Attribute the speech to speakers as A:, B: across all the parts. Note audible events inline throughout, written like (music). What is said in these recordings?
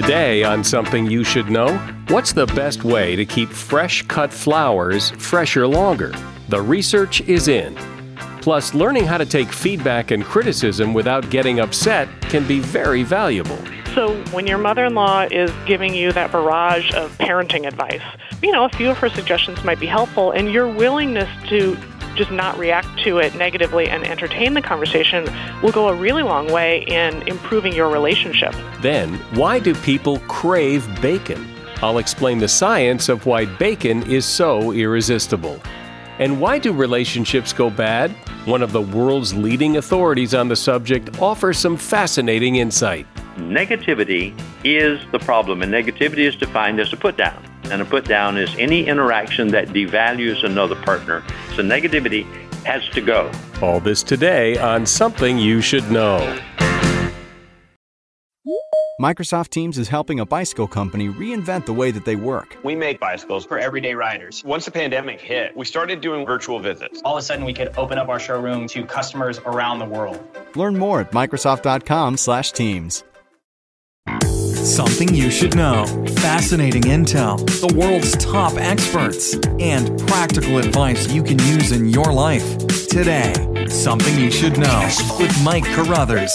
A: Today, on something you should know, what's the best way to keep fresh cut flowers fresher longer? The research is in. Plus, learning how to take feedback and criticism without getting upset can be very valuable.
B: So, when your mother in law is giving you that barrage of parenting advice, you know, a few of her suggestions might be helpful, and your willingness to just not react to it negatively and entertain the conversation will go a really long way in improving your relationship.
A: Then, why do people crave bacon? I'll explain the science of why bacon is so irresistible. And why do relationships go bad? One of the world's leading authorities on the subject offers some fascinating insight.
C: Negativity is the problem, and negativity is defined as a put down. And a put down is any interaction that devalues another partner. So negativity has to go.
A: All this today on Something You Should Know.
D: Microsoft Teams is helping a bicycle company reinvent the way that they work.
E: We make bicycles for everyday riders. Once the pandemic hit, we started doing virtual visits.
F: All of a sudden, we could open up our showroom to customers around the world.
D: Learn more at Microsoft.com/Teams.
G: Something you should know. Fascinating intel, the world's top experts, and practical advice you can use in your life. Today, Something You Should Know with Mike Carruthers.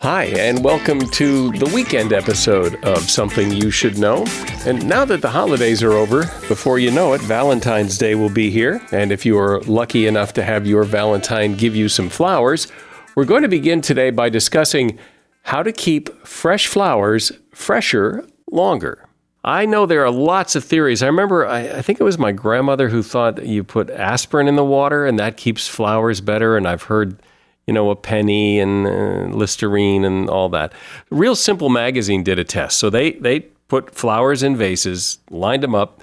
A: Hi, and welcome to the weekend episode of Something You Should Know. And now that the holidays are over, before you know it, Valentine's Day will be here. And if you are lucky enough to have your Valentine give you some flowers, we're going to begin today by discussing how to keep fresh flowers fresher longer. I know there are lots of theories. I remember, I, I, think it was my grandmother who thought that you put aspirin in the water and that keeps flowers better. And I've heard you know, a penny and uh, Listerine and all that. Real Simple Magazine did a test. So they, they put flowers in vases, lined them up.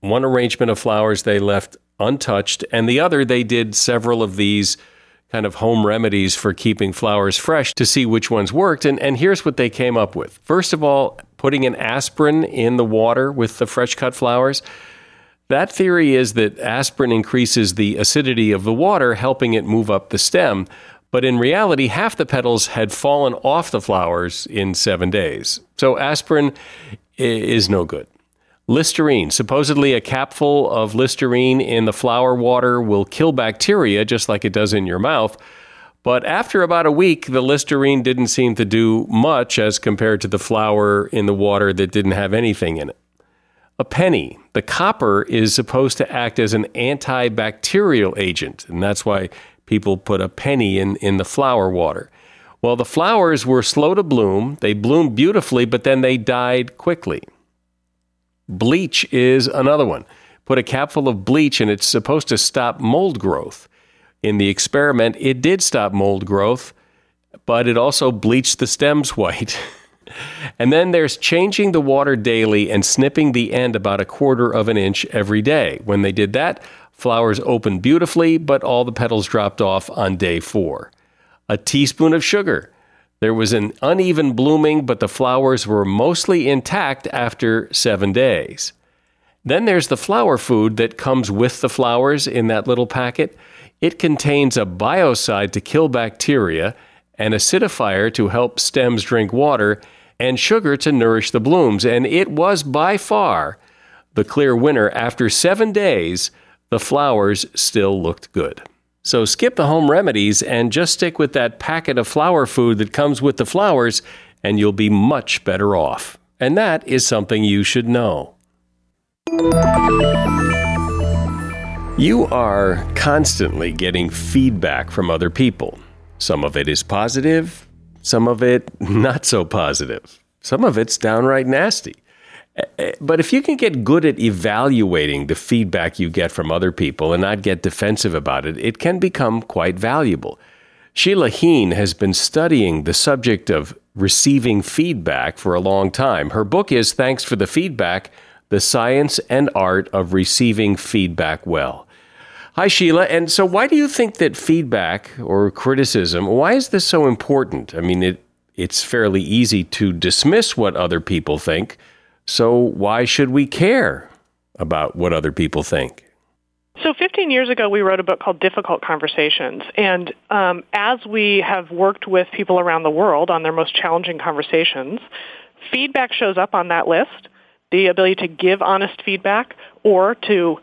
A: One arrangement of flowers they left untouched, and the other they did several of these kind of home remedies for keeping flowers fresh to see which ones worked. And, and here's what they came up with. First of all, putting an aspirin in the water with the fresh cut flowers. That theory is that aspirin increases the acidity of the water, helping it move up the stem. But in reality, half the petals had fallen off the flowers in seven days. So aspirin is no good. Listerine. Supposedly, a capful of Listerine in the flower water will kill bacteria just like it does in your mouth. But after about a week, the Listerine didn't seem to do much as compared to the flower in the water that didn't have anything in it. A penny. The copper is supposed to act as an antibacterial agent, and that's why people put a penny in, in the flower water. Well, the flowers were slow to bloom. They bloomed beautifully, but then they died quickly. Bleach is another one. Put a capful of bleach and it's supposed to stop mold growth. In the experiment, it did stop mold growth, but it also bleached the stems (laughs) white. and then there's changing the water daily and snipping the end about a quarter of an inch every day. When they did that, Flowers opened beautifully, but all the petals dropped off on day four. A teaspoon of sugar. There was an uneven blooming, but the flowers were mostly intact after seven days. Then there's the flower food that comes with the flowers in that little packet. It contains a biocide to kill bacteria, an acidifier to help stems drink water, and sugar to nourish the blooms. And it was by far the clear winner after seven days the flowers still looked good. So skip the home remedies and just stick with that packet of flower food that comes with the flowers, and you'll be much better off. And that is something you should know. You are constantly getting feedback from other people. Some of it is positive, some of it (laughs) not so positive, some of it's downright nasty. But if you can get good at evaluating the feedback you get from other people and not get defensive about it, it can become quite valuable. Sheila Heen has been studying the subject of receiving feedback for a long time. Her book is Thanks for the Feedback The Science and Art of Receiving Feedback Well. Hi, Sheila. And so, why do you think that feedback or criticism, why is this so important? I mean, it, it's fairly easy to dismiss what other people think so why should we care about what other people think?
B: So 15 years ago, we wrote a book called Difficult Conversations. And um, as we have worked with people around the world on their most challenging conversations, feedback shows up on that list, the ability to give honest feedback or to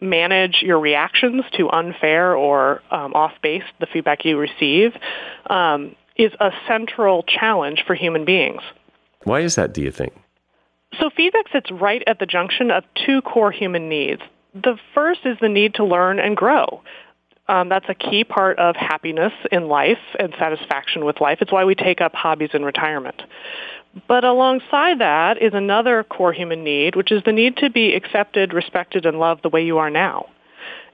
B: manage your reactions to unfair or um, off base the feedback you receive um, is a central challenge for human beings.
A: Why is that, do you think?
B: So feedback sits right at the junction of two core human needs. The first is the need to learn and grow. Um, that's a key part of happiness in life and satisfaction with life. It's why we take up hobbies in retirement. But alongside that is another core human need, which is the need to be accepted, respected, and loved the way you are now.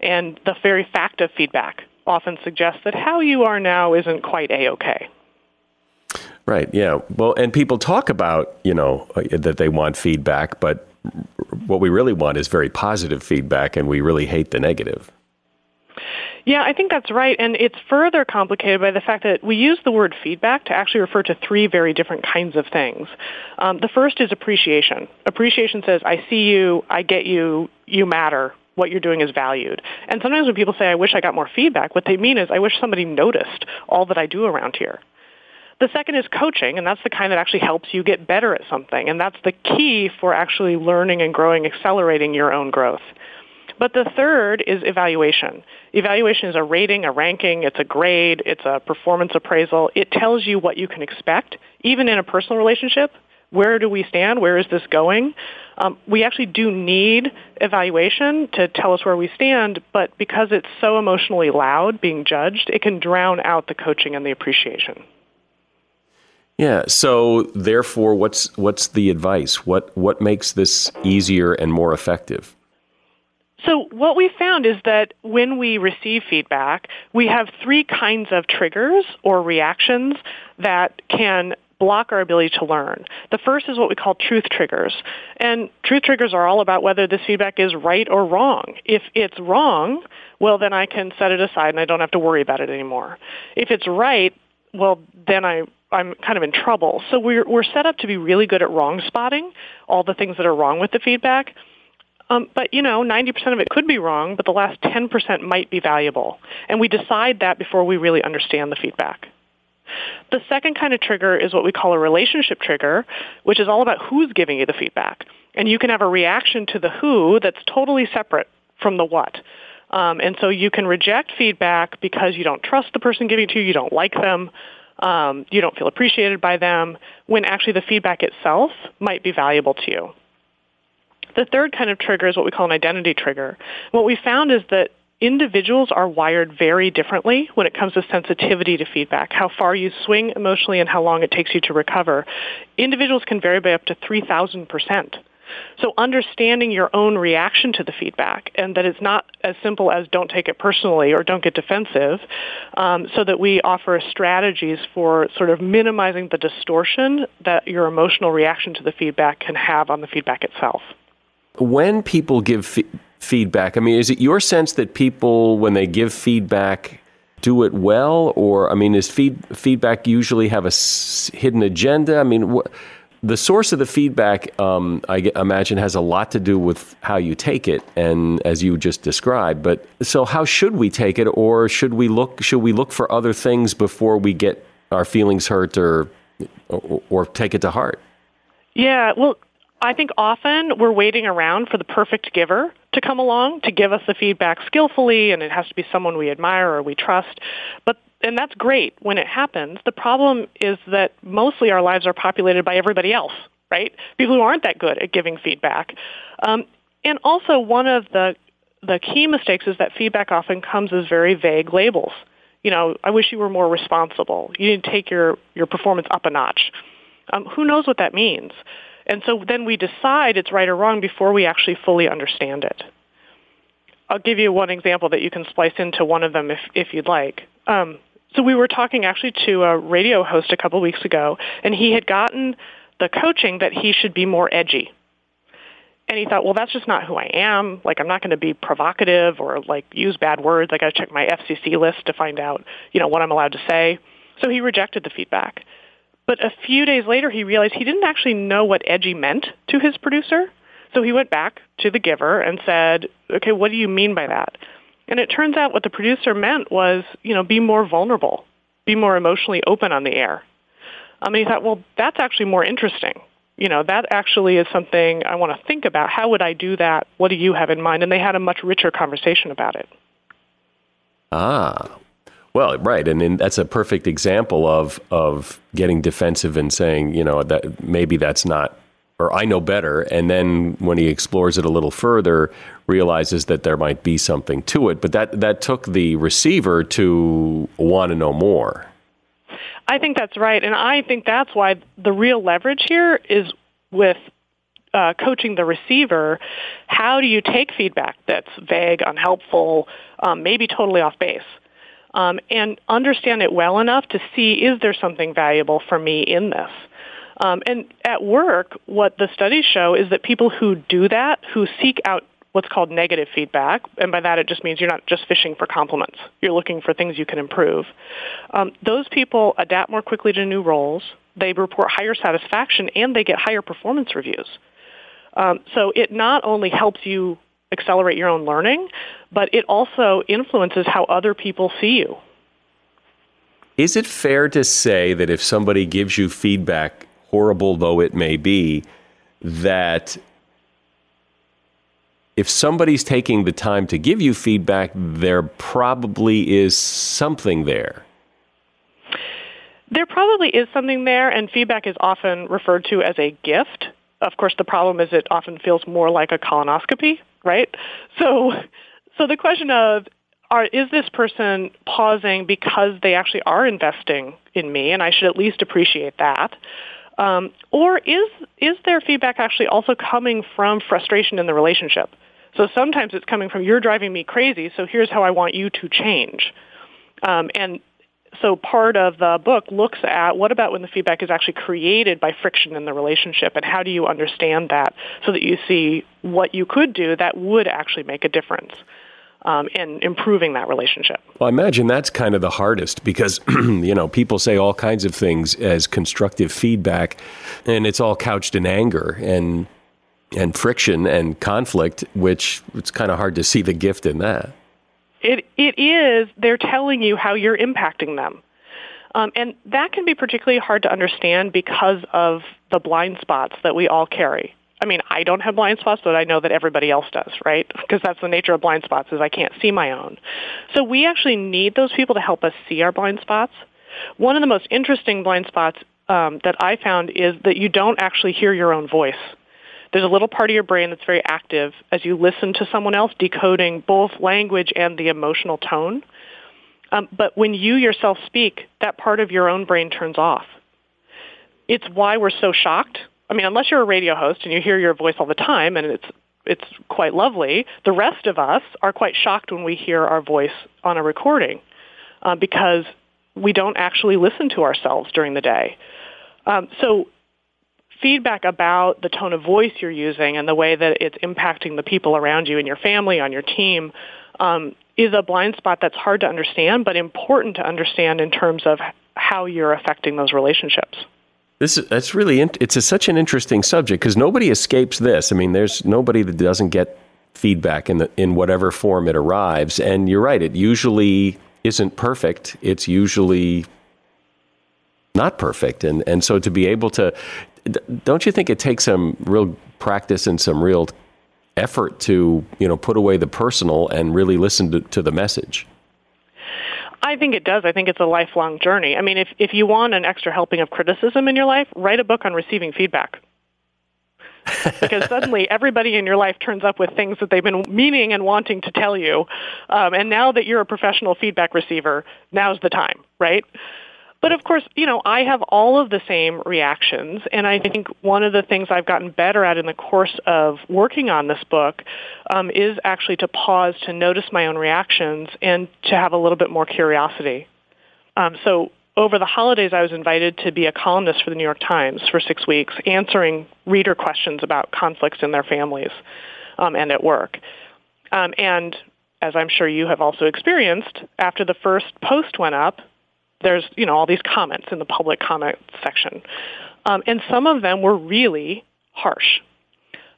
B: And the very fact of feedback often suggests that how you are now isn't quite a-okay.
A: Right. Yeah. Well, and people talk about, you know, uh, that they want feedback, but what we really want is very positive feedback, and we really hate the negative.
B: Yeah, I think that's right. And it's further complicated by the fact that we use the word feedback to actually refer to three very different kinds of things. Um, the first is appreciation. Appreciation says, I see you, I get you, you matter, what you're doing is valued. And sometimes when people say, I wish I got more feedback, what they mean is, I wish somebody noticed all that I do around here. The second is coaching, and that's the kind that actually helps you get better at something. And that's the key for actually learning and growing, accelerating your own growth. But the third is evaluation. Evaluation is a rating, a ranking, it's a grade, it's a performance appraisal. It tells you what you can expect, even in a personal relationship. Where do we stand? Where is this going? Um, we actually do need evaluation to tell us where we stand, but because it's so emotionally loud being judged, it can drown out the coaching and the appreciation.
A: Yeah. So therefore, what's what's the advice? What what makes this easier and more effective?
B: So what we found is that when we receive feedback, we have three kinds of triggers or reactions that can block our ability to learn. The first is what we call truth triggers. And truth triggers are all about whether this feedback is right or wrong. If it's wrong, well, then I can set it aside and I don't have to worry about it anymore. If it's right, well, then I, I'm kind of in trouble. So we're, we're set up to be really good at wrong spotting, all the things that are wrong with the feedback. Um, but you know, 90% of it could be wrong, but the last 10% might be valuable. And we decide that before we really understand the feedback. The second kind of trigger is what we call a relationship trigger, which is all about who's giving you the feedback. And you can have a reaction to the who that's totally separate from the what. Um, and so you can reject feedback because you don't trust the person giving it to you, you don't like them, um, you don't feel appreciated by them, when actually the feedback itself might be valuable to you. The third kind of trigger is what we call an identity trigger. What we found is that individuals are wired very differently when it comes to sensitivity to feedback, how far you swing emotionally and how long it takes you to recover. Individuals can vary by up to 3,000%. So understanding your own reaction to the feedback and that it's not as simple as don't take it personally or don't get defensive um, so that we offer strategies for sort of minimizing the distortion that your emotional reaction to the feedback can have on the feedback itself.
A: When people give feedback, I mean, is it your sense that people, when they give feedback, do it well? Or, I mean, is feed, feedback usually have a s- hidden agenda? I mean, the source of the feedback, um, I imagine, has a lot to do with how you take it, and as you just described. But so, how should we take it, or should we look? Should we look for other things before we get our feelings hurt, or or, or take it to heart?
B: Yeah, well, I think often we're waiting around for the perfect giver to come along to give us the feedback skillfully, and it has to be someone we admire or we trust. But and that's great when it happens. The problem is that mostly our lives are populated by everybody else, right? People who aren't that good at giving feedback. Um, and also, one of the the key mistakes is that feedback often comes as very vague labels. You know, I wish you were more responsible. You need to take your your performance up a notch. Um, who knows what that means? And so then we decide it's right or wrong before we actually fully understand it. I'll give you one example that you can splice into one of them if, if you'd like. Um, so we were talking actually to a radio host a couple weeks ago, and he had gotten the coaching that he should be more edgy. And he thought, well, that's just not who I am. Like, I'm not going to be provocative or like use bad words. I got to check my FCC list to find out, you know, what I'm allowed to say. So he rejected the feedback. But a few days later, he realized he didn't actually know what edgy meant to his producer. So he went back to the giver and said, okay, what do you mean by that? And it turns out what the producer meant was, you know, be more vulnerable, be more emotionally open on the air. Um, and he thought, well, that's actually more interesting. You know, that actually is something I want to think about. How would I do that? What do you have in mind? And they had a much richer conversation about it.
A: Ah, well, right, and then that's a perfect example of of getting defensive and saying, you know, that maybe that's not, or I know better. And then when he explores it a little further, realizes that there might be something to it. But that that took the receiver to want to know more.
B: I think that's right, and I think that's why the real leverage here is with uh, coaching the receiver. How do you take feedback that's vague, unhelpful, um, maybe totally off base? um, and understand it well enough to see is there something valuable for me in this. Um, and at work, what the studies show is that people who do that, who seek out what's called negative feedback, and by that it just means you're not just fishing for compliments. You're looking for things you can improve. Um, those people adapt more quickly to new roles. They report higher satisfaction, and they get higher performance reviews. Um, so it not only helps you accelerate your own learning, but it also influences how other people see you.
A: Is it fair to say that if somebody gives you feedback, horrible though it may be, that if somebody's taking the time to give you feedback, there probably is something there?
B: There probably is something there, and feedback is often referred to as a gift. Of course, the problem is it often feels more like a colonoscopy right? So, so the question of are, is this person pausing because they actually are investing in me, and I should at least appreciate that? Um, or is is their feedback actually also coming from frustration in the relationship? So sometimes it's coming from you're driving me crazy, so here's how I want you to change. Um, and so part of the book looks at what about when the feedback is actually created by friction in the relationship and how do you understand that so that you see what you could do that would actually make a difference um, in improving that relationship.
A: Well, I imagine that's kind of the hardest because, (clears throat) you know, people say all kinds of things as constructive feedback and it's all couched in anger and and friction and conflict, which it's kind of hard to see the gift in that.
B: It, it is, they're telling you how you're impacting them. Um, and that can be particularly hard to understand because of the blind spots that we all carry. I mean, I don't have blind spots, but I know that everybody else does, right? Because that's the nature of blind spots is I can't see my own. So we actually need those people to help us see our blind spots. One of the most interesting blind spots um, that I found is that you don't actually hear your own voice. There's a little part of your brain that's very active as you listen to someone else decoding both language and the emotional tone. Um, but when you yourself speak, that part of your own brain turns off. It's why we're so shocked. I mean, unless you're a radio host and you hear your voice all the time and it's it's quite lovely, the rest of us are quite shocked when we hear our voice on a recording uh, because we don't actually listen to ourselves during the day. Um, so feedback about the tone of voice you're using and the way that it's impacting the people around you and your family, on your team, um, is a blind spot that's hard to understand, but important to understand in terms of how you're affecting those relationships.
A: This is that's really it's a, such an interesting subject because nobody escapes this. I mean, there's nobody that doesn't get feedback in the, in whatever form it arrives, and you're right. It usually isn't perfect. It's usually not perfect, and and so to be able to don't you think it takes some real practice and some real effort to you know put away the personal and really listen to, to the message?
B: I think it does. I think it's a lifelong journey. I mean, if if you want an extra helping of criticism in your life, write a book on receiving feedback. (laughs) because suddenly everybody in your life turns up with things that they've been meaning and wanting to tell you. Um, and now that you're a professional feedback receiver, now's the time, right? But of course, you know, I have all of the same reactions, and I think one of the things I've gotten better at in the course of working on this book um, is actually to pause, to notice my own reactions, and to have a little bit more curiosity. Um, so over the holidays, I was invited to be a columnist for the New York Times for six weeks, answering reader questions about conflicts in their families um, and at work. Um, and as I'm sure you have also experienced, after the first post went up, there's you know all these comments in the public comment section, um, and some of them were really harsh.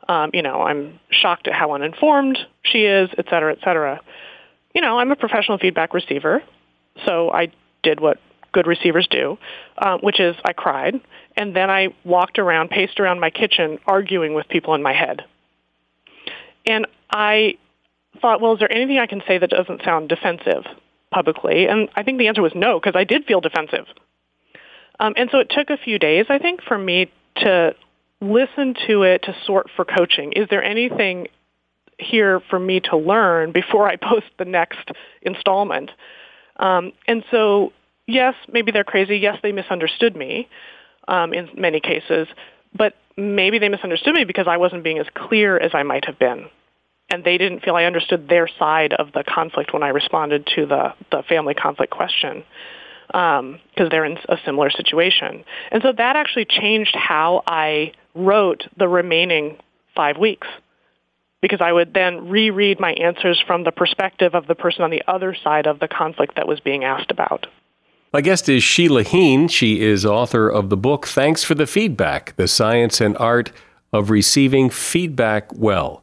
B: Um, you know, I'm shocked at how uninformed she is, et cetera, et cetera. You know, I'm a professional feedback receiver, so I did what good receivers do, uh, which is I cried and then I walked around, paced around my kitchen, arguing with people in my head. And I thought, well, is there anything I can say that doesn't sound defensive publicly? And I think the answer was no, because I did feel defensive. Um, and so it took a few days, I think, for me to listen to it to sort for coaching. Is there anything here for me to learn before I (laughs) post the next installment? Um, and so, yes, maybe they're crazy. Yes, they misunderstood me um, in many cases. But maybe they misunderstood me because I wasn't being as clear as I might have been. And they didn't feel I understood their side of the conflict when I responded to the, the family conflict question because um, they're in a similar situation. And so that actually changed how I wrote the remaining five weeks because I would then reread my answers from the perspective of the person on the other side of the conflict that was being asked about.
A: My guest is Sheila Heen. She is author of the book Thanks for the Feedback The Science and Art of Receiving Feedback Well.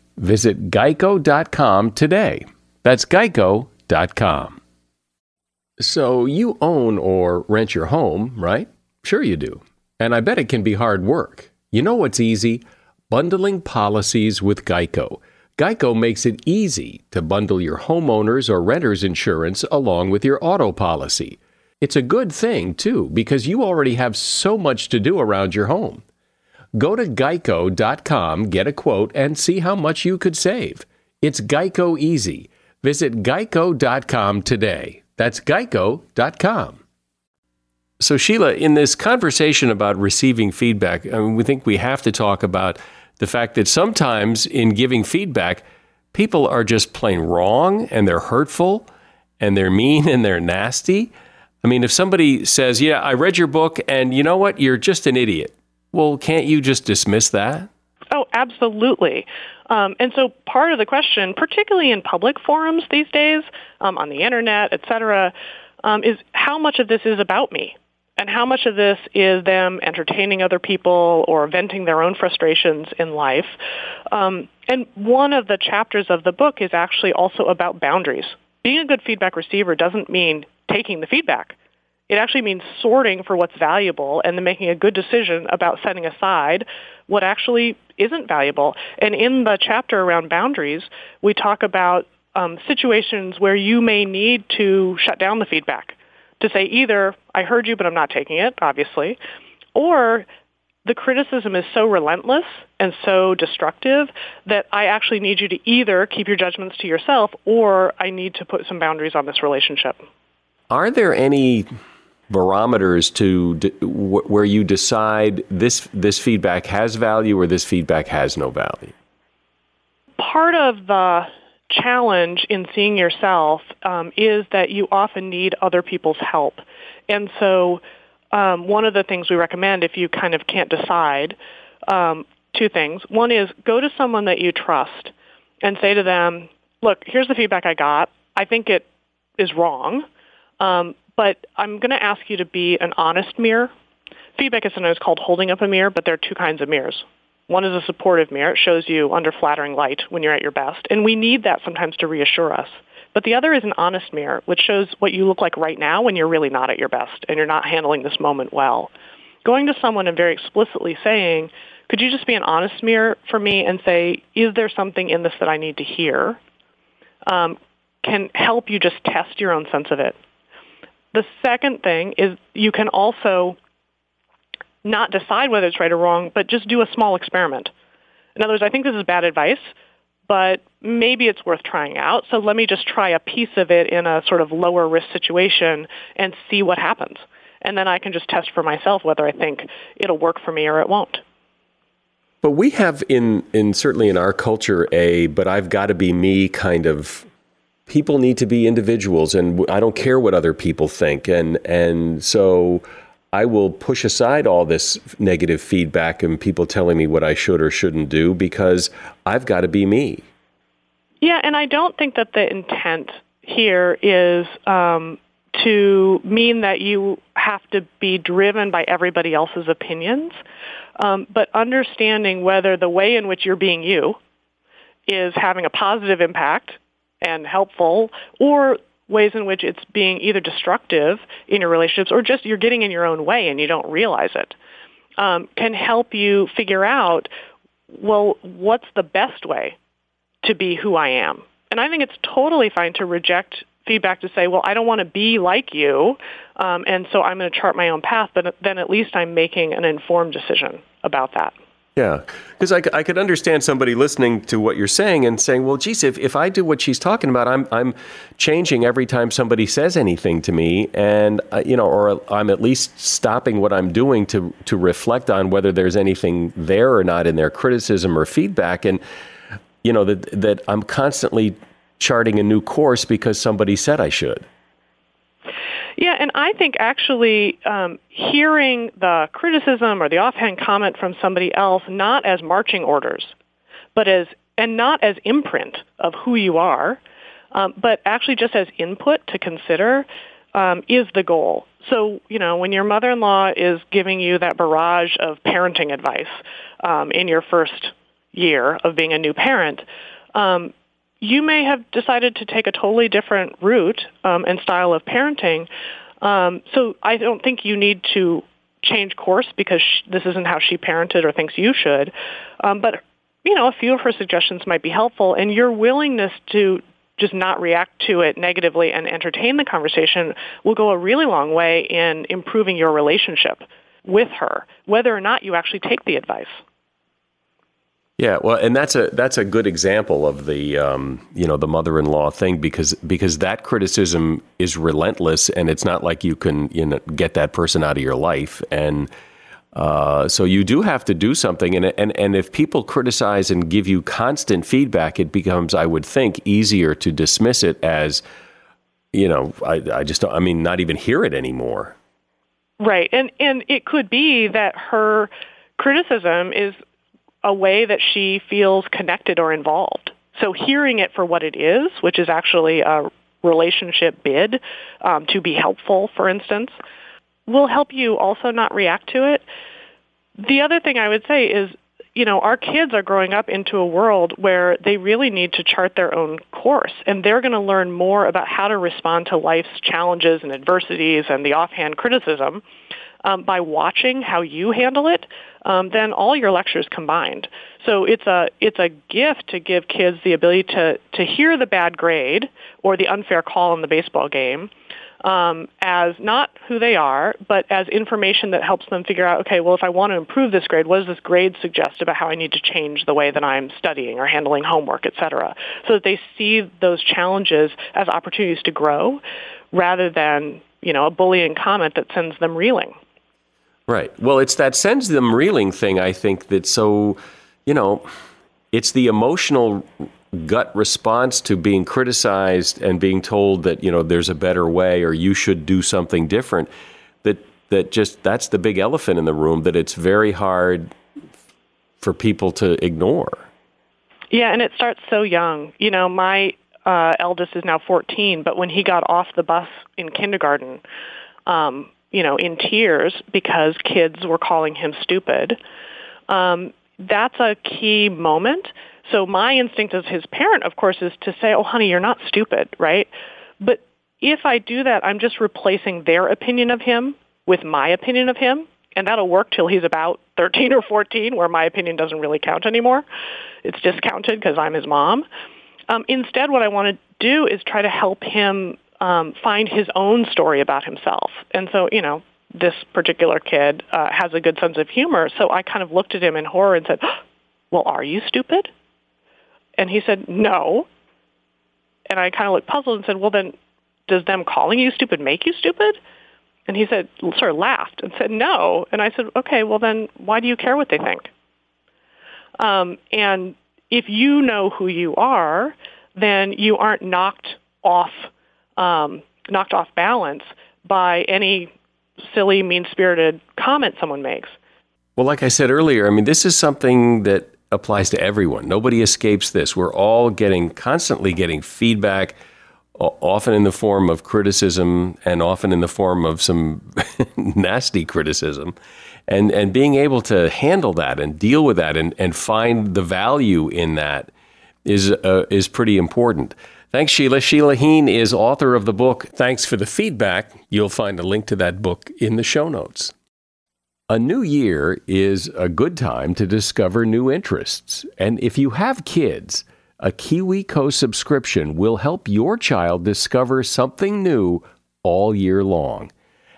A: Visit geico.com today. That's geico.com. So you own or rent your home, right? Sure you do. And I bet it can be hard work. You know what's easy? Bundling policies with Geico. Geico makes it easy to bundle your homeowner's or renter's insurance along with your auto policy. It's a good thing, too, because you already have so much to do around your home. Go to geico.com, get a quote, and see how much you could save. It's Geico Easy. Visit geico.com today. That's geico.com. So, Sheila, in this conversation about receiving feedback, I mean, we think we have to talk about the fact that sometimes in giving feedback, people are just plain wrong and they're hurtful and they're mean and they're nasty. I mean, if somebody says, Yeah, I read your book and you know what? You're just an idiot. Well, can't you just dismiss that?
B: Oh, absolutely. Um, and so part of the question, particularly in public forums these days, um, on the internet, et cetera, um, is how much of this is about me? And how much of this is them entertaining other people or venting their own frustrations in life? Um, and one of the chapters of the book is actually also about boundaries. Being a good feedback receiver doesn't mean taking the feedback. It actually means sorting for what's valuable and then making a good decision about setting aside what actually isn't valuable. And in the chapter around boundaries, we talk about um, situations where you may need to shut down the feedback to say either, I heard you, but I'm not taking it, obviously, or the criticism is so relentless and so destructive that I actually need you to either keep your judgments to yourself or I need to put some boundaries on this relationship.
A: Are there any barometers to where you decide this this feedback has value or this feedback has no value?
B: Part of the challenge in seeing yourself um, is that you often need other people's help, and so um, one of the things we recommend if you kind of can't decide, um, two things. One is go to someone that you trust and say to them, "Look, here's the feedback I got. I think it is wrong." Um, but I'm going to ask you to be an honest mirror. Feedback is sometimes called holding up a mirror, but there are two kinds of mirrors. One is a supportive mirror. It shows you under flattering light when you're at your best. And we need that sometimes to reassure us. But the other is an honest mirror, which shows what you look like right now when you're really not at your best and you're not handling this moment well. Going to someone and very explicitly saying, could you just be an honest mirror for me and say, is there something in this that I need to hear? Um, can help you just test your own sense of it. The second thing is you can also not decide whether it's right or wrong, but just do a small experiment. In other words, I think this is bad advice, but maybe it's worth trying out. So let me just try a piece of it in a sort of lower risk situation and see what happens. And then I can just test for myself whether I think it'll work for me or it won't.
A: But we have in in certainly in our culture a but I've got to be me kind of people need to be individuals and I don't care what other people think and and so I will push aside all this negative feedback and people telling me what I should or shouldn't do because I've got to be me.
B: Yeah, and I don't think that the intent here is um, to mean that you have to be driven by everybody else's opinions, um, but understanding whether the way in which you're being you is having a positive impact and helpful, or ways in which it's being either destructive in your relationships or just you're getting in your own way and you don't realize it, um, can help you figure out, well, what's the best way to be who I am? And I think it's totally fine to reject feedback to say, well, I don't want to be like you, um, and so I'm going to chart my own path, but then at least I'm making an informed decision about that.
A: Yeah, because I, I could understand somebody listening to what you're saying and saying, "Well, geez, if, if I do what she's talking about, I'm I'm changing every time somebody says anything to me, and uh, you know, or I'm at least stopping what I'm doing to to reflect on whether there's anything there or not in their criticism or feedback, and you know that that I'm constantly charting a new course because somebody said I should."
B: Yeah, and I think actually um, hearing the criticism or the offhand comment from somebody else not as marching orders, but as and not as imprint of who you are, um, but actually just as input to consider um, is the goal. So, you know, when your mother-in-law is giving you that barrage of parenting advice um, in your first year of being a new parent, um, you may have decided to take a totally different route um, and style of parenting. Um, so I don't think you need to change course because sh- this isn't how she parented or thinks you should. Um, but you know, a few of her suggestions might be helpful, and your willingness to just not react to it negatively and entertain the conversation will go a really long way in improving your relationship with her, whether or not you actually take the advice.
A: Yeah, well, and that's a that's a good example of the um, you know the mother-in-law thing because because that criticism is relentless and it's not like you can you know get that person out of your life and uh, so you do have to do something and and and if people criticize and give you constant feedback, it becomes I would think easier to dismiss it as you know I I just I mean not even hear it anymore.
B: Right, and and it could be that her criticism is a way that she feels connected or involved. So hearing it for what it is, which is actually a relationship bid um, to be helpful, for instance, will help you also not react to it. The other thing I would say is, you know, our kids are growing up into a world where they really need to chart their own course, and they're going to learn more about how to respond to life's challenges and adversities and the offhand criticism um, by watching how you handle it um, than all your lectures combined. So it's a it's a gift to give kids the ability to to hear the bad grade or the unfair call in the baseball game um, as not who they are, but as information that helps them figure out, okay, well, if I want to improve this grade, what does this grade suggest about how I need to change the way that I'm studying or handling homework, et cetera, so that they see those challenges as opportunities to grow rather than, you know, a bullying comment that sends them reeling.
A: Right. Well, it's that sends them reeling thing, I think, that's so, you know, it's the emotional gut response to being criticized and being told that, you know, there's a better way or you should do something different that that just that's the big elephant in the room that it's very hard for people to ignore.
B: Yeah, and it starts so young. You know, my uh, eldest is now 14, but when he got off the bus in kindergarten, um, you know, in tears because kids were calling him stupid. Um, that's a key moment. So my instinct as his parent, of course, is to say, "Oh, honey, you're not stupid, right?" But if I do that, I'm just replacing their opinion of him with my opinion of him, and that'll work till he's about 13 or 14, where my opinion doesn't really count anymore. It's discounted because I'm his mom. Um, instead, what I want to do is try to help him um, find his own story about himself. And so, you know, this particular kid uh, has a good sense of humor. So I kind of looked at him in horror and said, (gasps) well, are you stupid? And he said, no. And I kind of looked puzzled and said, well, then does them calling you stupid make you stupid? And he said, sort of laughed and said, no. And I said, okay, well, then why do you care what they think? Um, and if you know who you are, then you aren't knocked off um, knocked off balance by any silly, mean-spirited comment someone makes.
A: Well, like I said earlier, I mean, this is something that applies to everyone. Nobody escapes this. We're all getting constantly getting feedback, often in the form of criticism and often in the form of some (laughs) nasty criticism. And, and being able to handle that and deal with that and, and find the value in that is, uh, is pretty important. Thanks, Sheila. Sheila Heen is author of the book. Thanks for the feedback. You'll find a link to that book in the show notes. A new year is a good time to discover new interests. And if you have kids, a KiwiCo subscription will help your child discover something new all year long.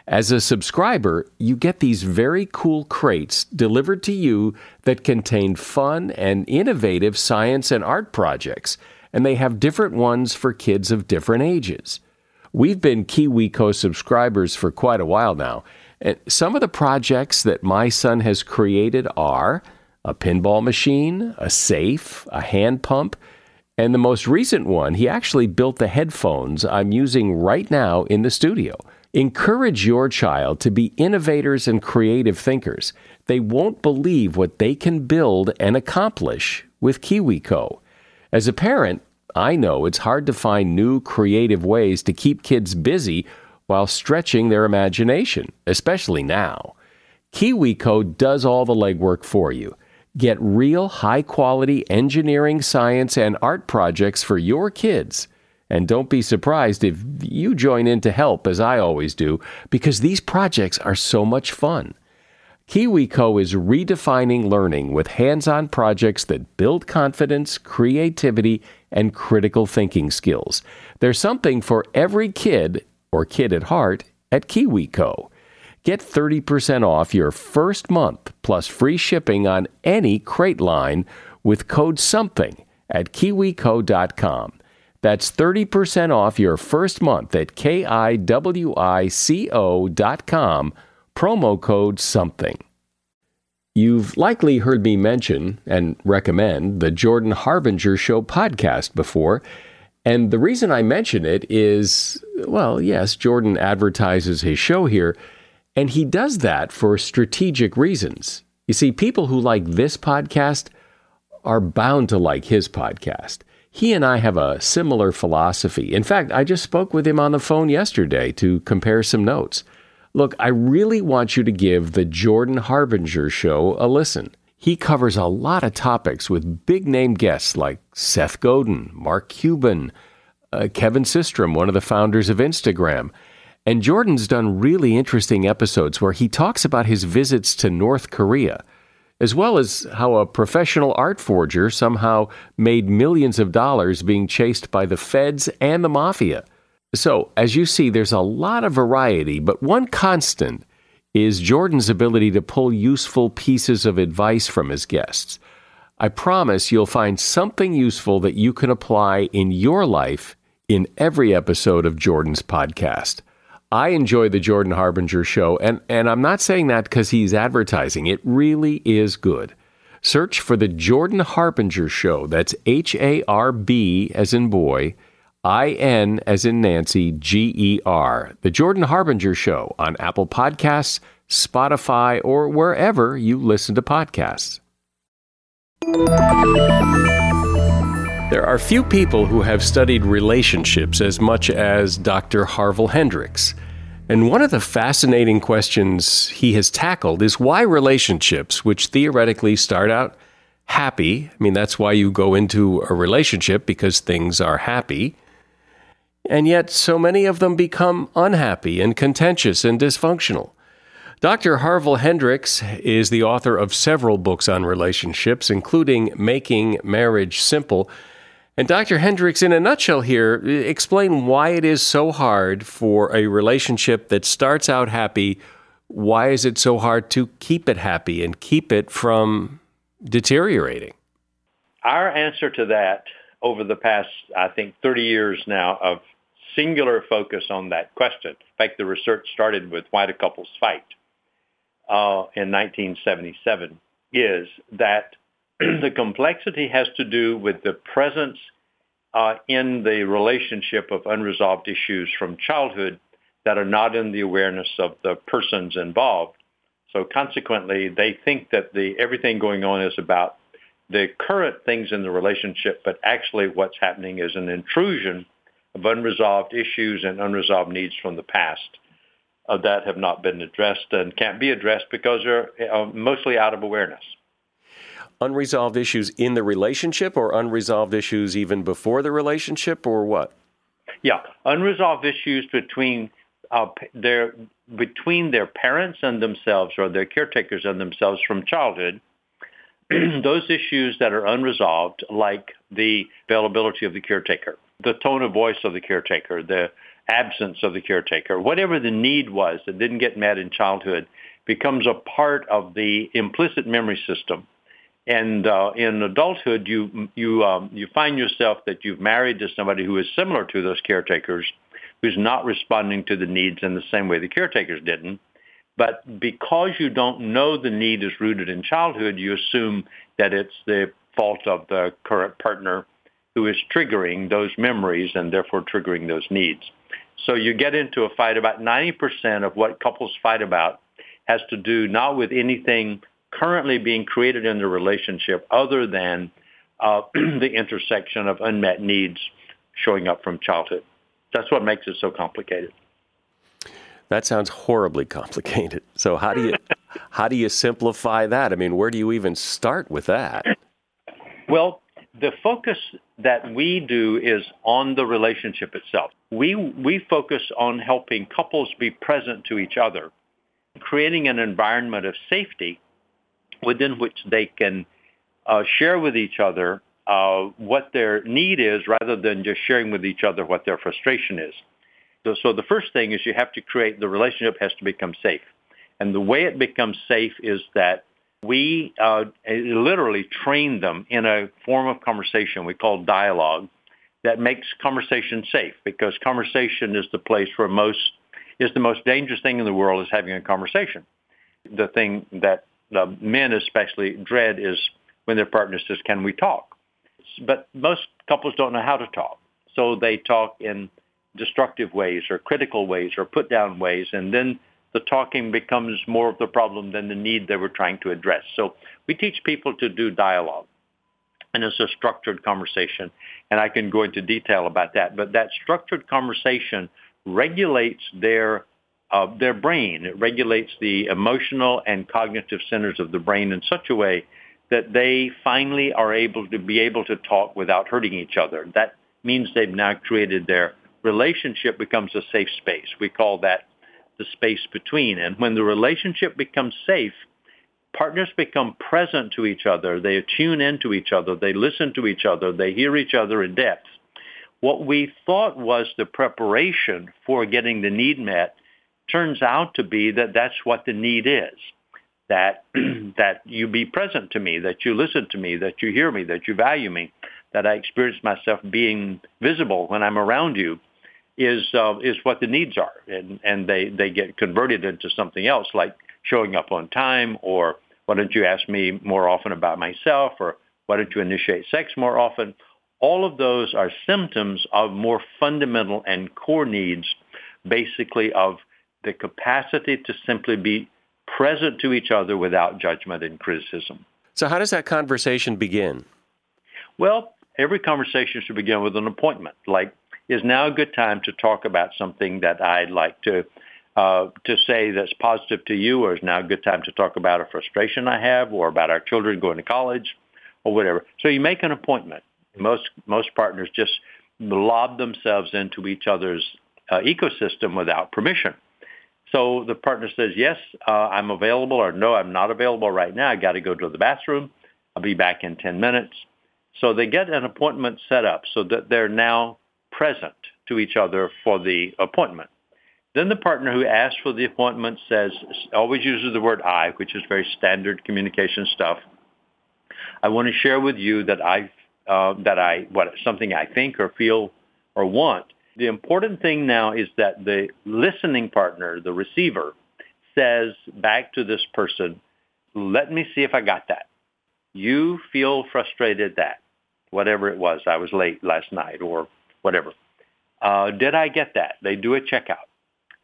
A: As a subscriber, you get these very cool crates delivered to you that contain fun and innovative science and art projects, and they have different ones for kids of different ages. We've been KiwiCo subscribers for quite a while now, and some of the projects that my son has created are a pinball machine, a safe, a hand pump, and the most recent one, he actually built the headphones I'm using right now in the studio. Encourage your child to be innovators and creative thinkers. They won't believe what they can build and accomplish with KiwiCo. As a parent, I know it's hard to find new creative ways to keep kids busy while stretching their imagination, especially now. KiwiCo does all the legwork for you. Get real high quality engineering, science, and art projects for your kids. And don't be surprised if you join in to help, as I always do, because these projects are so much fun. KiwiCo is redefining learning with hands on projects that build confidence, creativity, and critical thinking skills. There's something for every kid or kid at heart at KiwiCo. Get 30% off your first month plus free shipping on any crate line with code SOMETHING at kiwico.com. That's 30% off your first month at kiwico.com, promo code SOMETHING. You've likely heard me mention and recommend the Jordan Harbinger Show podcast before. And the reason I mention it is well, yes, Jordan advertises his show here, and he does that for strategic reasons. You see, people who like this podcast are bound to like his podcast. He and I have a similar philosophy. In fact, I just spoke with him on the phone yesterday to compare some notes. Look, I really want you to give the Jordan Harbinger show a listen. He covers a lot of topics with big name guests like Seth Godin, Mark Cuban, uh, Kevin Systrom, one of the founders of Instagram. And Jordan's done really interesting episodes where he talks about his visits to North Korea, as well as how a professional art forger somehow made millions of dollars being chased by the feds and the mafia. So, as you see, there's a lot of variety, but one constant is Jordan's ability to pull useful pieces of advice from his guests. I promise you'll find something useful that you can apply in your life in every episode of Jordan's podcast. I enjoy the Jordan Harbinger show, and, and I'm not saying that because he's advertising. It really is good. Search for the Jordan Harbinger show. That's H A R B as in boy, I N as in Nancy, G E R. The Jordan Harbinger Show on Apple Podcasts, Spotify, or wherever you listen to podcasts. There are few people who have studied relationships as much as Dr. Harville Hendrix. And one of the fascinating questions he has tackled is why relationships, which theoretically start out happy, I mean, that's why you go into a relationship because things are happy, and yet so many of them become unhappy and contentious and dysfunctional. Dr. Harville Hendrix is the author of several books on relationships, including Making Marriage Simple. And Dr. Hendrix, in a nutshell, here, explain why it is so hard for a relationship that starts out happy. Why is it so hard to keep it happy and keep it from deteriorating?
C: Our answer to that over the past, I think, 30 years now of singular focus on that question. In fact, the research started with Why Do Couples Fight uh, in 1977, is that (clears throat) the complexity has to do with the presence uh, in the relationship of unresolved issues from childhood that are not in the awareness of the persons involved. So consequently, they think that the everything going on is about the current things in the relationship, but actually what's happening is an intrusion of unresolved issues and unresolved needs from the past uh, that have not been addressed and can't be addressed because they're uh, mostly out of awareness.
A: Unresolved issues in the relationship or unresolved issues even before the relationship or what?
C: Yeah, unresolved issues between uh, their between their parents and themselves or their caretakers and themselves from childhood. (clears throat) Those issues that are unresolved, like the availability of the caretaker, the tone of voice of the caretaker, the absence of the caretaker, whatever the need was that didn't get met in childhood, becomes a part of the implicit memory system. And uh, in adulthood, you you um, you find yourself that you've married to somebody who is similar to those caretakers, who's not responding to the needs in the same way the caretakers didn't. But because you don't know the need is rooted in childhood, you assume that it's the fault of the current partner who is triggering those memories and therefore triggering those needs. So you get into a fight. About 90% of what couples fight about has to do not with anything currently being created in the relationship other than uh, (clears throat) the intersection of unmet needs showing up from childhood. That's what makes it so complicated.
A: That sounds horribly complicated. So how do you how do you simplify that? I mean, where do you even start with that?
C: Well, the focus that we do is on the relationship itself. We, we focus on helping couples be present to each other, creating an environment of safety within which they can uh, share with each other uh, what their need is rather than just sharing with each other what their frustration is. So, so the first thing is you have to create, the relationship has to become safe. And the way it becomes safe is that we uh, literally train them in a form of conversation we call dialogue that makes conversation safe because conversation is the place where most is the most dangerous thing in the world is having a conversation. The thing that the men especially dread is when their partner says, "Can we talk?" But most couples don't know how to talk, so they talk in destructive ways or critical ways or put down ways, and then the talking becomes more of the problem than the need they were trying to address. So we teach people to do dialogue. And it's a structured conversation. And I can go into detail about that. But that structured conversation regulates their uh, their brain. It regulates the emotional and cognitive centers of the brain in such a way that they finally are able to be able to talk without hurting each other. That means they've now created their relationship becomes a safe space. We call that the space between. And when the relationship becomes safe, partners become present to each other. They tune into each other. They listen to each other. They hear each other in depth. What we thought was the preparation for getting the need met turns out to be that that's what the need is. That, (clears throat) that you be present to me, that you listen to me, that you hear me, that you value me, that I experience myself being visible when I'm around you is uh, is what the needs are, and and they they get converted into something else like showing up on time, or why don't you ask me more often about myself, or why don't you initiate sex more often? All of those are symptoms of more fundamental and core needs, basically of the capacity to simply be present to each other without judgment and criticism.
A: So, how does that conversation begin?
C: Well, every conversation should begin with an appointment. Like, is now a good time to talk about something that I'd like to uh, to say that's positive to you, or is now a good time to talk about a frustration I have, or about our children going to college, or whatever. So you make an appointment. Most most partners just lob themselves into each other's uh, ecosystem without permission. So the partner says, yes, uh, I'm available, or no, I'm not available right now. I got to go to the bathroom. I'll be back in 10 minutes. So they get an appointment set up so that they're now present to each other for the appointment. Then the partner who asks for the appointment says, always uses the word I, which is very standard communication stuff. I want to share with you that I, uh, that I, what something I think or feel or want. The important thing now is that the listening partner, the receiver, says back to this person, let me see if I got that. You feel frustrated that, whatever it was, I was late last night or whatever. Uh, did I get that? They do a checkout.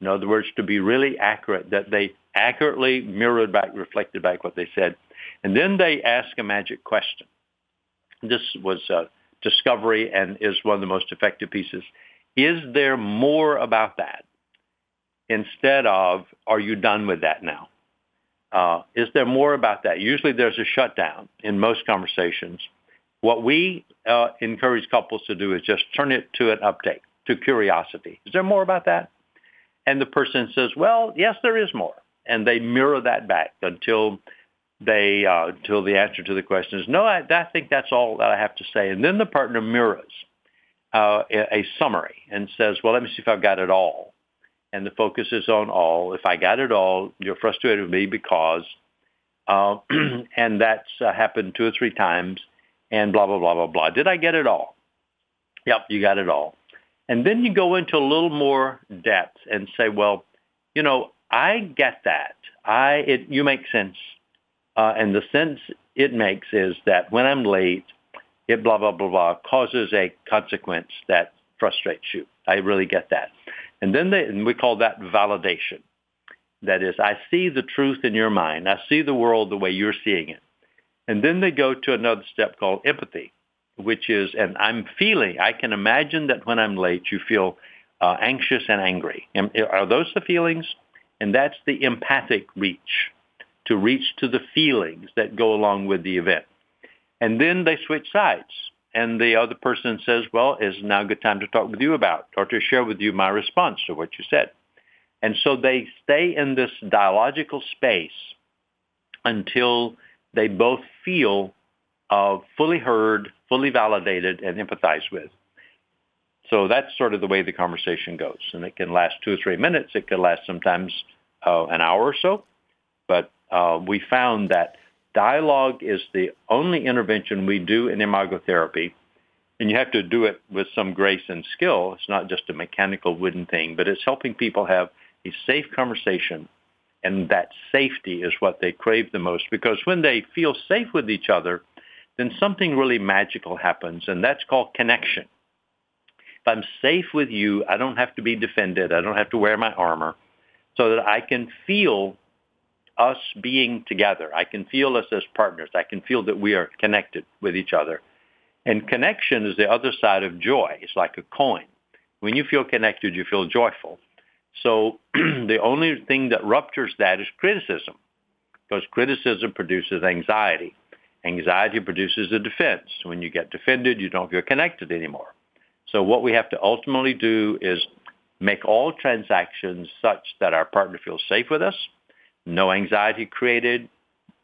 C: In other words, to be really accurate, that they accurately mirrored back, reflected back what they said. And then they ask a magic question. This was a discovery and is one of the most effective pieces. Is there more about that? Instead of, are you done with that now? Uh, is there more about that? Usually there's a shutdown in most conversations. What we uh, encourage couples to do is just turn it to an update, to curiosity. Is there more about that? And the person says, well, yes, there is more. And they mirror that back until they, uh, until the answer to the question is, no, I, I think that's all that I have to say. And then the partner mirrors uh, a, summary and says, well, let me see if I've got it all and the focus is on all. If I got it all, you're frustrated with me because, uh, (clears throat) and that's uh, happened two or three times, and blah, blah, blah, blah, blah. Did I get it all? Yep, you got it all. And then you go into a little more depth and say, well, you know, I get that. I, it, you make sense. Uh, and the sense it makes is that when I'm late, it blah, blah, blah, blah, causes a consequence that frustrates you. I really get that. And then they, and we call that validation. That is, I see the truth in your mind. I see the world the way you're seeing it. And then they go to another step called empathy, which is, and I'm feeling, I can imagine that when I'm late, you feel uh, anxious and angry. Are those the feelings? And that's the empathic reach, to reach to the feelings that go along with the event. And then they switch sides and the other person says, well, is now a good time to talk with you about or to share with you my response to what you said. And so they stay in this dialogical space until they both feel uh, fully heard, fully validated, and empathized with. So that's sort of the way the conversation goes. And it can last two or three minutes. It can last sometimes uh, an hour or so. But uh, we found that Dialogue is the only intervention we do in Imago therapy, and you have to do it with some grace and skill. It's not just a mechanical wooden thing, but it's helping people have a safe conversation, and that safety is what they crave the most because when they feel safe with each other, then something really magical happens, and that's called connection. If I'm safe with you, I don't have to be defended. I don't have to wear my armor so that I can feel us being together. I can feel us as partners. I can feel that we are connected with each other. And connection is the other side of joy. It's like a coin. When you feel connected, you feel joyful. So (clears throat) the only thing that ruptures that is criticism, because criticism produces anxiety. Anxiety produces a defense. When you get defended, you don't feel connected anymore. So what we have to ultimately do is make all transactions such that our partner feels safe with us, no anxiety created,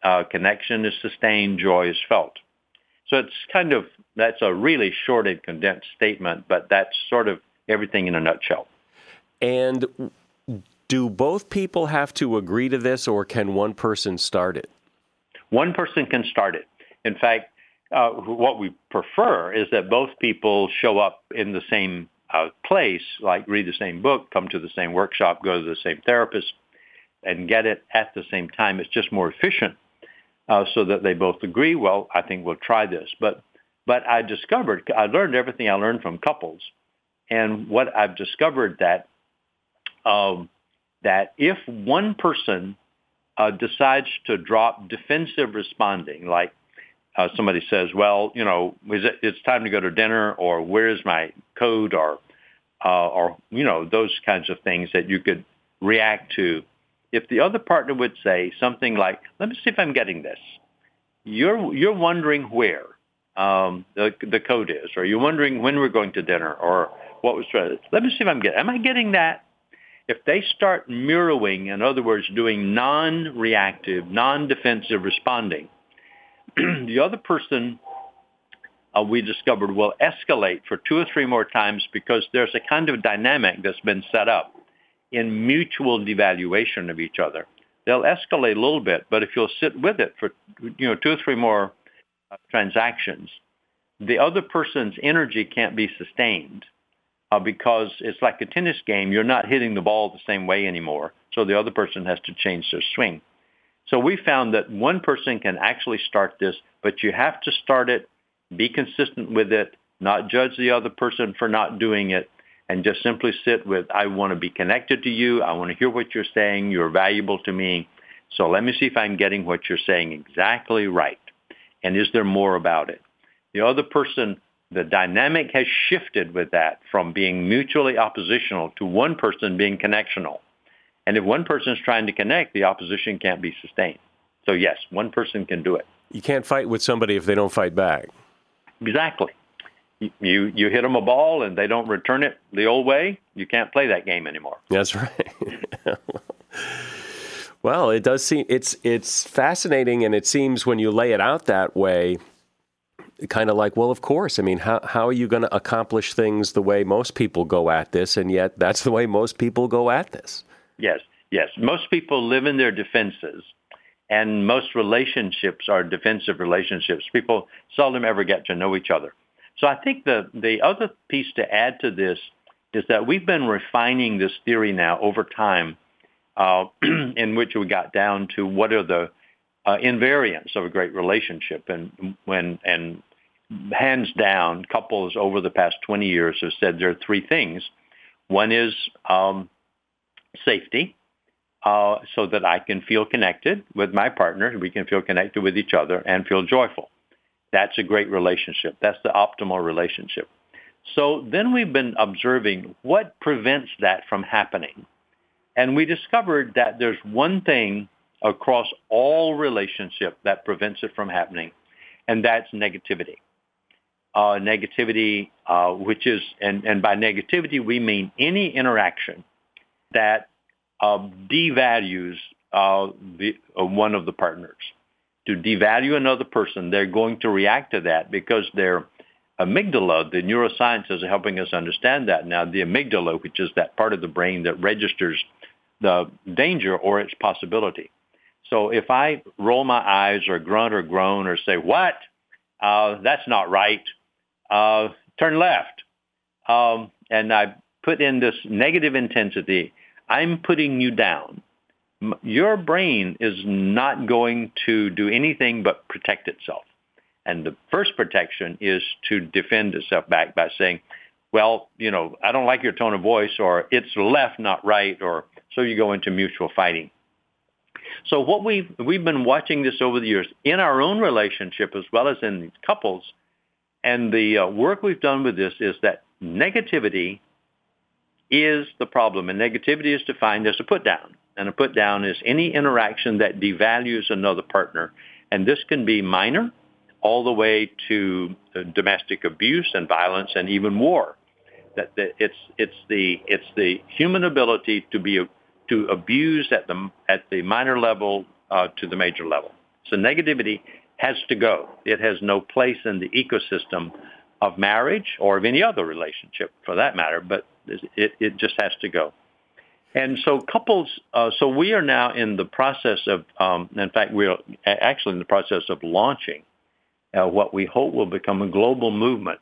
C: uh, connection is sustained, joy is felt. So it's kind of, that's a really short and condensed statement, but that's sort of everything in a nutshell.
A: And do both people have to agree to this or can one person start it?
C: One person can start it. In fact, uh, what we prefer is that both people show up in the same uh, place, like read the same book, come to the same workshop, go to the same therapist, and get it at the same time. It's just more efficient uh, so that they both agree, well, I think we'll try this. But, but I discovered, I learned everything I learned from couples. And what I've discovered that, um, that if one person uh, decides to drop defensive responding, like uh, somebody says, well, you know, it, it's time to go to dinner or where's my code or, uh, or, you know, those kinds of things that you could react to if the other partner would say something like, let me see if I'm getting this. You're, you're wondering where um, the, the code is, or you're wondering when we're going to dinner, or what was, let me see if I'm getting, am I getting that? If they start mirroring, in other words, doing non-reactive, non-defensive responding, (clears throat) the other person uh, we discovered will escalate for two or three more times because there's a kind of dynamic that's been set up in mutual devaluation of each other. They'll escalate a little bit, but if you'll sit with it for you know two or three more uh, transactions, the other person's energy can't be sustained uh, because it's like a tennis game. You're not hitting the ball the same way anymore, so the other person has to change their swing. So we found that one person can actually start this, but you have to start it, be consistent with it, not judge the other person for not doing it, and just simply sit with, I want to be connected to you. I want to hear what you're saying. You're valuable to me. So let me see if I'm getting what you're saying exactly right. And is there more about it? The other person, the dynamic has shifted with that from being mutually oppositional to one person being connectional. And if one person is trying to connect, the opposition can't be sustained. So yes, one person can do it.
A: You can't fight with somebody if they don't fight back.
C: Exactly. You you hit them a ball and they don't return it the old way. You can't play that game anymore.
A: That's right. (laughs) well, it does seem it's it's fascinating, and it seems when you lay it out that way, kind of like, well, of course. I mean, how how are you going to accomplish things the way most people go at this, and yet that's the way most people go at this.
C: Yes, yes. Most people live in their defenses, and most relationships are defensive relationships. People seldom ever get to know each other. So I think the, the other piece to add to this is that we've been refining this theory now over time uh, (clears throat) in which we got down to what are the uh, invariants of a great relationship. And when and hands down, couples over the past 20 years have said there are three things. One is um, safety, uh, so that I can feel connected with my partner, we can feel connected with each other, and feel joyful. That's a great relationship. That's the optimal relationship. So then we've been observing what prevents that from happening. And we discovered that there's one thing across all relationship that prevents it from happening, and that's negativity. Uh, negativity, uh, which is, and, and by negativity we mean any interaction that uh, devalues uh, the, uh, one of the partners to devalue another person, they're going to react to that because their amygdala, the neurosciences are helping us understand that now. The amygdala, which is that part of the brain that registers the danger or its possibility. So if I roll my eyes or grunt or groan or say, what? Uh, that's not right. Uh, turn left. Um, and I put in this negative intensity. I'm putting you down your brain is not going to do anything but protect itself. And the first protection is to defend itself back by saying, well, you know, I don't like your tone of voice or it's left, not right, or so you go into mutual fighting. So what we've, we've been watching this over the years in our own relationship as well as in couples. And the uh, work we've done with this is that negativity is the problem. And negativity is defined as a put down. And a put down is any interaction that devalues another partner. And this can be minor all the way to uh, domestic abuse and violence and even war. That, that it's it's the it's the human ability to be to abuse at the at the minor level uh, to the major level. So negativity has to go. It has no place in the ecosystem of marriage or of any other relationship for that matter. But it it just has to go. And so couples, uh, so we are now in the process of, um, in fact, we're actually in the process of launching uh, what we hope will become a global movement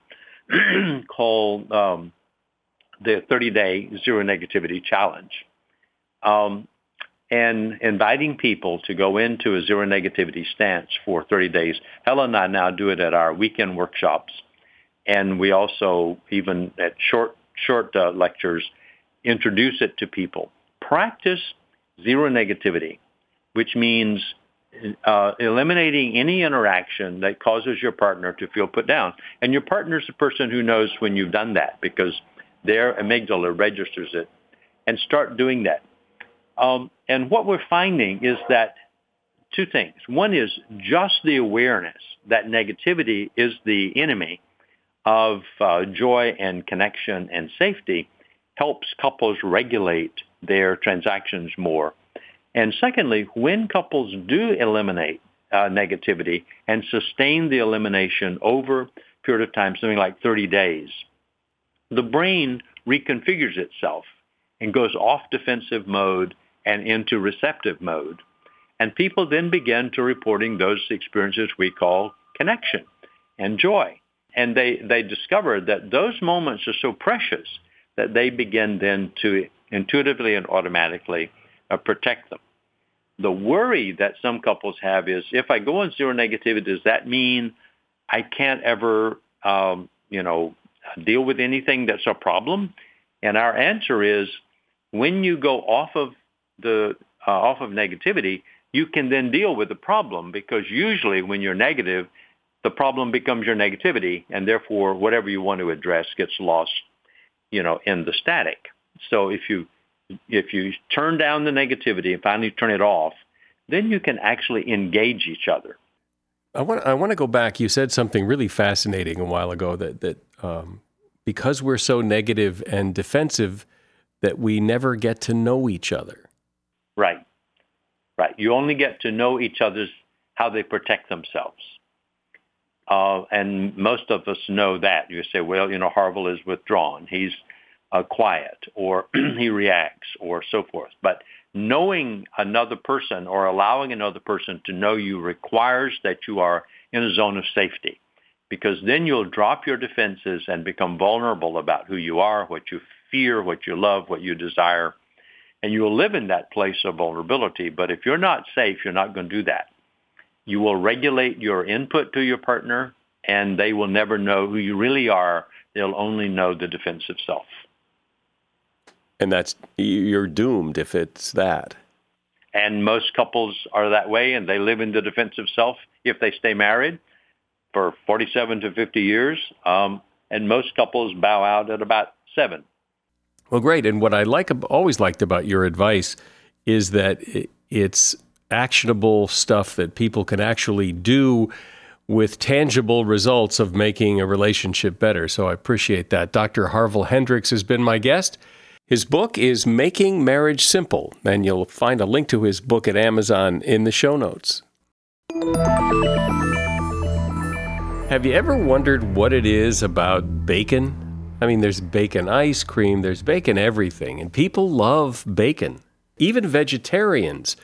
C: (clears throat) called um, the 30-day zero negativity challenge. Um, and inviting people to go into a zero negativity stance for 30 days. Helen and I now do it at our weekend workshops. And we also, even at short, short uh, lectures, introduce it to people. Practice zero negativity, which means uh, eliminating any interaction that causes your partner to feel put down. And your partner is the person who knows when you've done that because their amygdala registers it. And start doing that. Um, and what we're finding is that two things. One is just the awareness that negativity is the enemy of uh, joy and connection and safety helps couples regulate their transactions more. And secondly, when couples do eliminate uh, negativity and sustain the elimination over a period of time, something like 30 days, the brain reconfigures itself and goes off defensive mode and into receptive mode. And people then begin to reporting those experiences we call connection and joy. And they, they discover that those moments are so precious that they begin then to intuitively and automatically uh, protect them. The worry that some couples have is if I go on zero negativity, does that mean I can't ever, um, you know, deal with anything that's a problem? And our answer is when you go off of the uh, off of negativity, you can then deal with the problem because usually when you're negative, the problem becomes your negativity, and therefore whatever you want to address gets lost, you know, in the static. So if you if you turn down the negativity and finally turn it off, then you can actually engage each other.
A: I want I want to go back. You said something really fascinating a while ago that that um, because we're so negative and defensive, that we never get to know each other.
C: Right, right. You only get to know each other's how they protect themselves. Uh, and most of us know that. You say, well, you know, Harville is withdrawn. He's uh, quiet, or (clears throat) he reacts, or so forth. But knowing another person or allowing another person to know you requires that you are in a zone of safety because then you'll drop your defenses and become vulnerable about who you are, what you fear, what you love, what you desire, and you will live in that place of vulnerability. But if you're not safe, you're not going to do that. You will regulate your input to your partner, and they will never know who you really are. They'll only know the defensive self.
A: And that's you're doomed if it's that.
C: And most couples are that way, and they live in the defensive self if they stay married for 47 to 50 years. Um, and most couples bow out at about seven.
A: Well, great. And what I like always liked about your advice is that it's actionable stuff that people can actually do with tangible results of making a relationship better. So I appreciate that. Dr. Harville Hendrix has been my guest. His book is Making Marriage Simple, and you'll find a link to his book at Amazon in the show notes. Have you ever wondered what it is about bacon? I mean, there's bacon ice cream, there's bacon everything, and people love bacon. Even vegetarians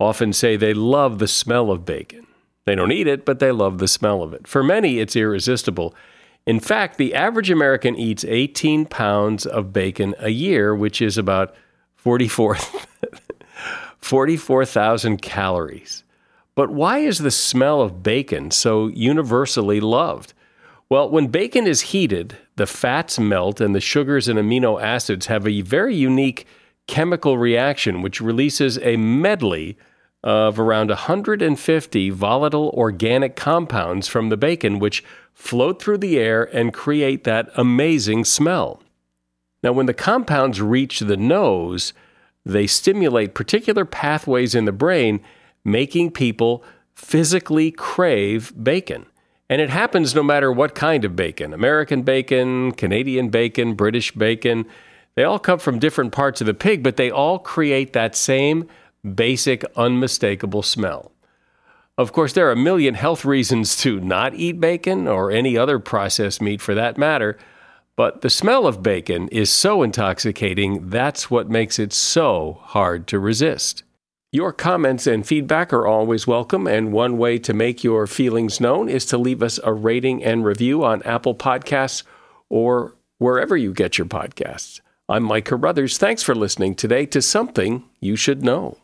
A: often say they love the smell of bacon. They don't eat it, but they love the smell of it. For many, it's irresistible. In fact, the average American eats 18 pounds of bacon a year, which is about 44,000 44, (laughs) calories. But why is the smell of bacon so universally loved? Well, when bacon is heated, the fats melt and the sugars and amino acids have a very unique chemical reaction which releases a medley of around 150 volatile organic compounds from the bacon, which float through the air and create that amazing smell. Now, when the compounds reach the nose, they stimulate particular pathways in the brain, making people physically crave bacon. And it happens no matter what kind of bacon American bacon, Canadian bacon, British bacon. They all come from different parts of the pig, but they all create that same basic, unmistakable smell. Of course, there are a million health reasons to not eat bacon or any other processed meat for that matter, but the smell of bacon is so intoxicating, that's what makes it so hard to resist. Your comments and feedback are always welcome, and one way to make your feelings known is to leave us a rating and review on Apple Podcasts or wherever you get your podcasts. I'm Mike Carruthers. Thanks for listening today to Something You Should Know.